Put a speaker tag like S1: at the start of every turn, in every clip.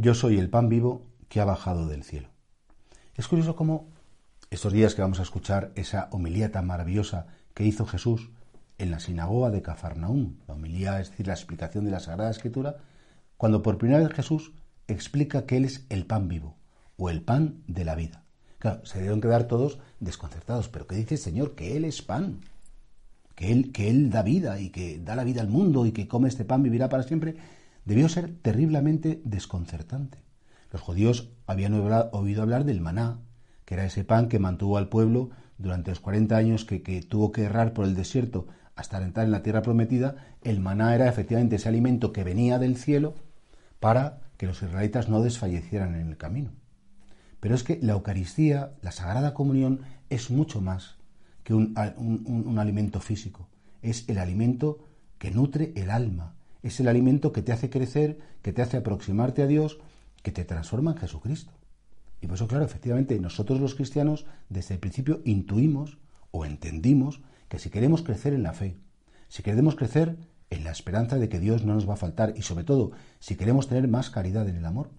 S1: Yo soy el pan vivo que ha bajado del cielo. Es curioso cómo estos días que vamos a escuchar esa homilía tan maravillosa que hizo Jesús en la sinagoga de Cafarnaúm, la homilía es decir, la explicación de la Sagrada Escritura, cuando por primera vez Jesús explica que Él es el pan vivo o el pan de la vida. Claro, se deben quedar todos desconcertados, pero ¿qué dice el Señor? Que Él es pan, que Él, que Él da vida y que da la vida al mundo y que come este pan vivirá para siempre debió ser terriblemente desconcertante. Los judíos habían oído hablar del maná, que era ese pan que mantuvo al pueblo durante los 40 años que, tuvo que errar por el desierto hasta entrar en la tierra prometida. El maná era efectivamente ese alimento que venía del cielo para que los israelitas no desfallecieran en el camino. Pero es que la Eucaristía, la Sagrada Comunión, es mucho más que un alimento físico. Es el alimento que nutre el alma, es el alimento que te hace crecer, que te hace aproximarte a Dios, que te transforma en Jesucristo. Y por eso, claro, efectivamente, nosotros los cristianos desde el principio intuimos o entendimos que si queremos crecer en la fe, si queremos crecer en la esperanza de que Dios no nos va a faltar y sobre todo si queremos tener más caridad en el amor,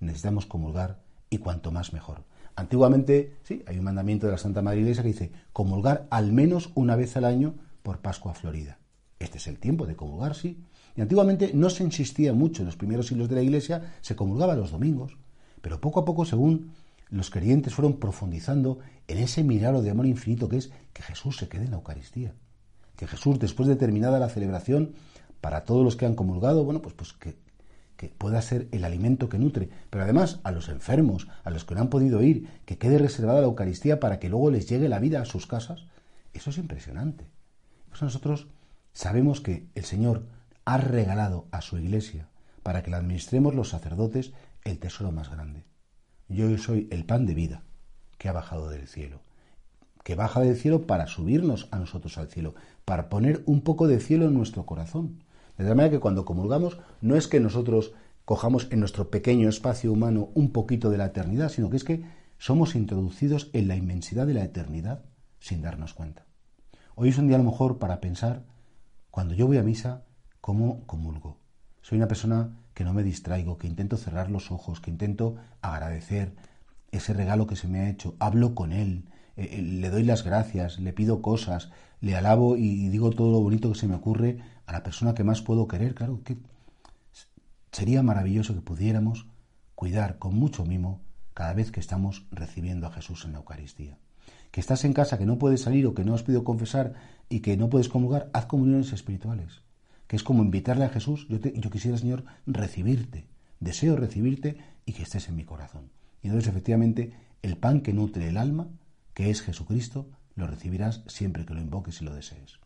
S1: necesitamos comulgar y cuanto más mejor. Antiguamente, sí, hay un mandamiento de la Santa Madre Iglesia que dice comulgar al menos una vez al año por Pascua Florida. Este es el tiempo de comulgar, sí, y antiguamente no se insistía mucho en los primeros siglos de la Iglesia, se comulgaba los domingos, pero poco a poco, según los creyentes fueron profundizando en ese milagro de amor infinito que es que Jesús se quede en la Eucaristía, que Jesús, después de terminada la celebración, para todos los que han comulgado, bueno, pues, pues que, que pueda ser el alimento que nutre, pero además a los enfermos, a los que no han podido ir, que quede reservada la Eucaristía para que luego les llegue la vida a sus casas, eso es impresionante. Pues nosotros sabemos que el Señor ha regalado a su iglesia para que la administremos los sacerdotes el tesoro más grande. Yo soy el pan de vida que ha bajado del cielo, que baja del cielo para subirnos a nosotros al cielo, para poner un poco de cielo en nuestro corazón. De tal manera que cuando comulgamos no es que nosotros cojamos en nuestro pequeño espacio humano un poquito de la eternidad, sino que es que somos introducidos en la inmensidad de la eternidad sin darnos cuenta. Hoy es un día a lo mejor para pensar, cuando yo voy a misa, ¿Cómo comulgo? Soy una persona que no me distraigo, que intento cerrar los ojos, que intento agradecer ese regalo que se me ha hecho, hablo con él, eh, eh, le doy las gracias, le pido cosas, le alabo y digo todo lo bonito que se me ocurre a la persona que más puedo querer. Claro que sería maravilloso que pudiéramos cuidar con mucho mimo cada vez que estamos recibiendo a Jesús en la Eucaristía. Que estás en casa, que no puedes salir o que no has podido confesar y que no puedes comulgar, haz comuniones espirituales que es como invitarle a Jesús, yo, yo quisiera, Señor, recibirte, deseo recibirte y que estés en mi corazón. Y entonces, efectivamente, el pan que nutre el alma, que es Jesucristo, lo recibirás siempre que lo invoques y lo desees.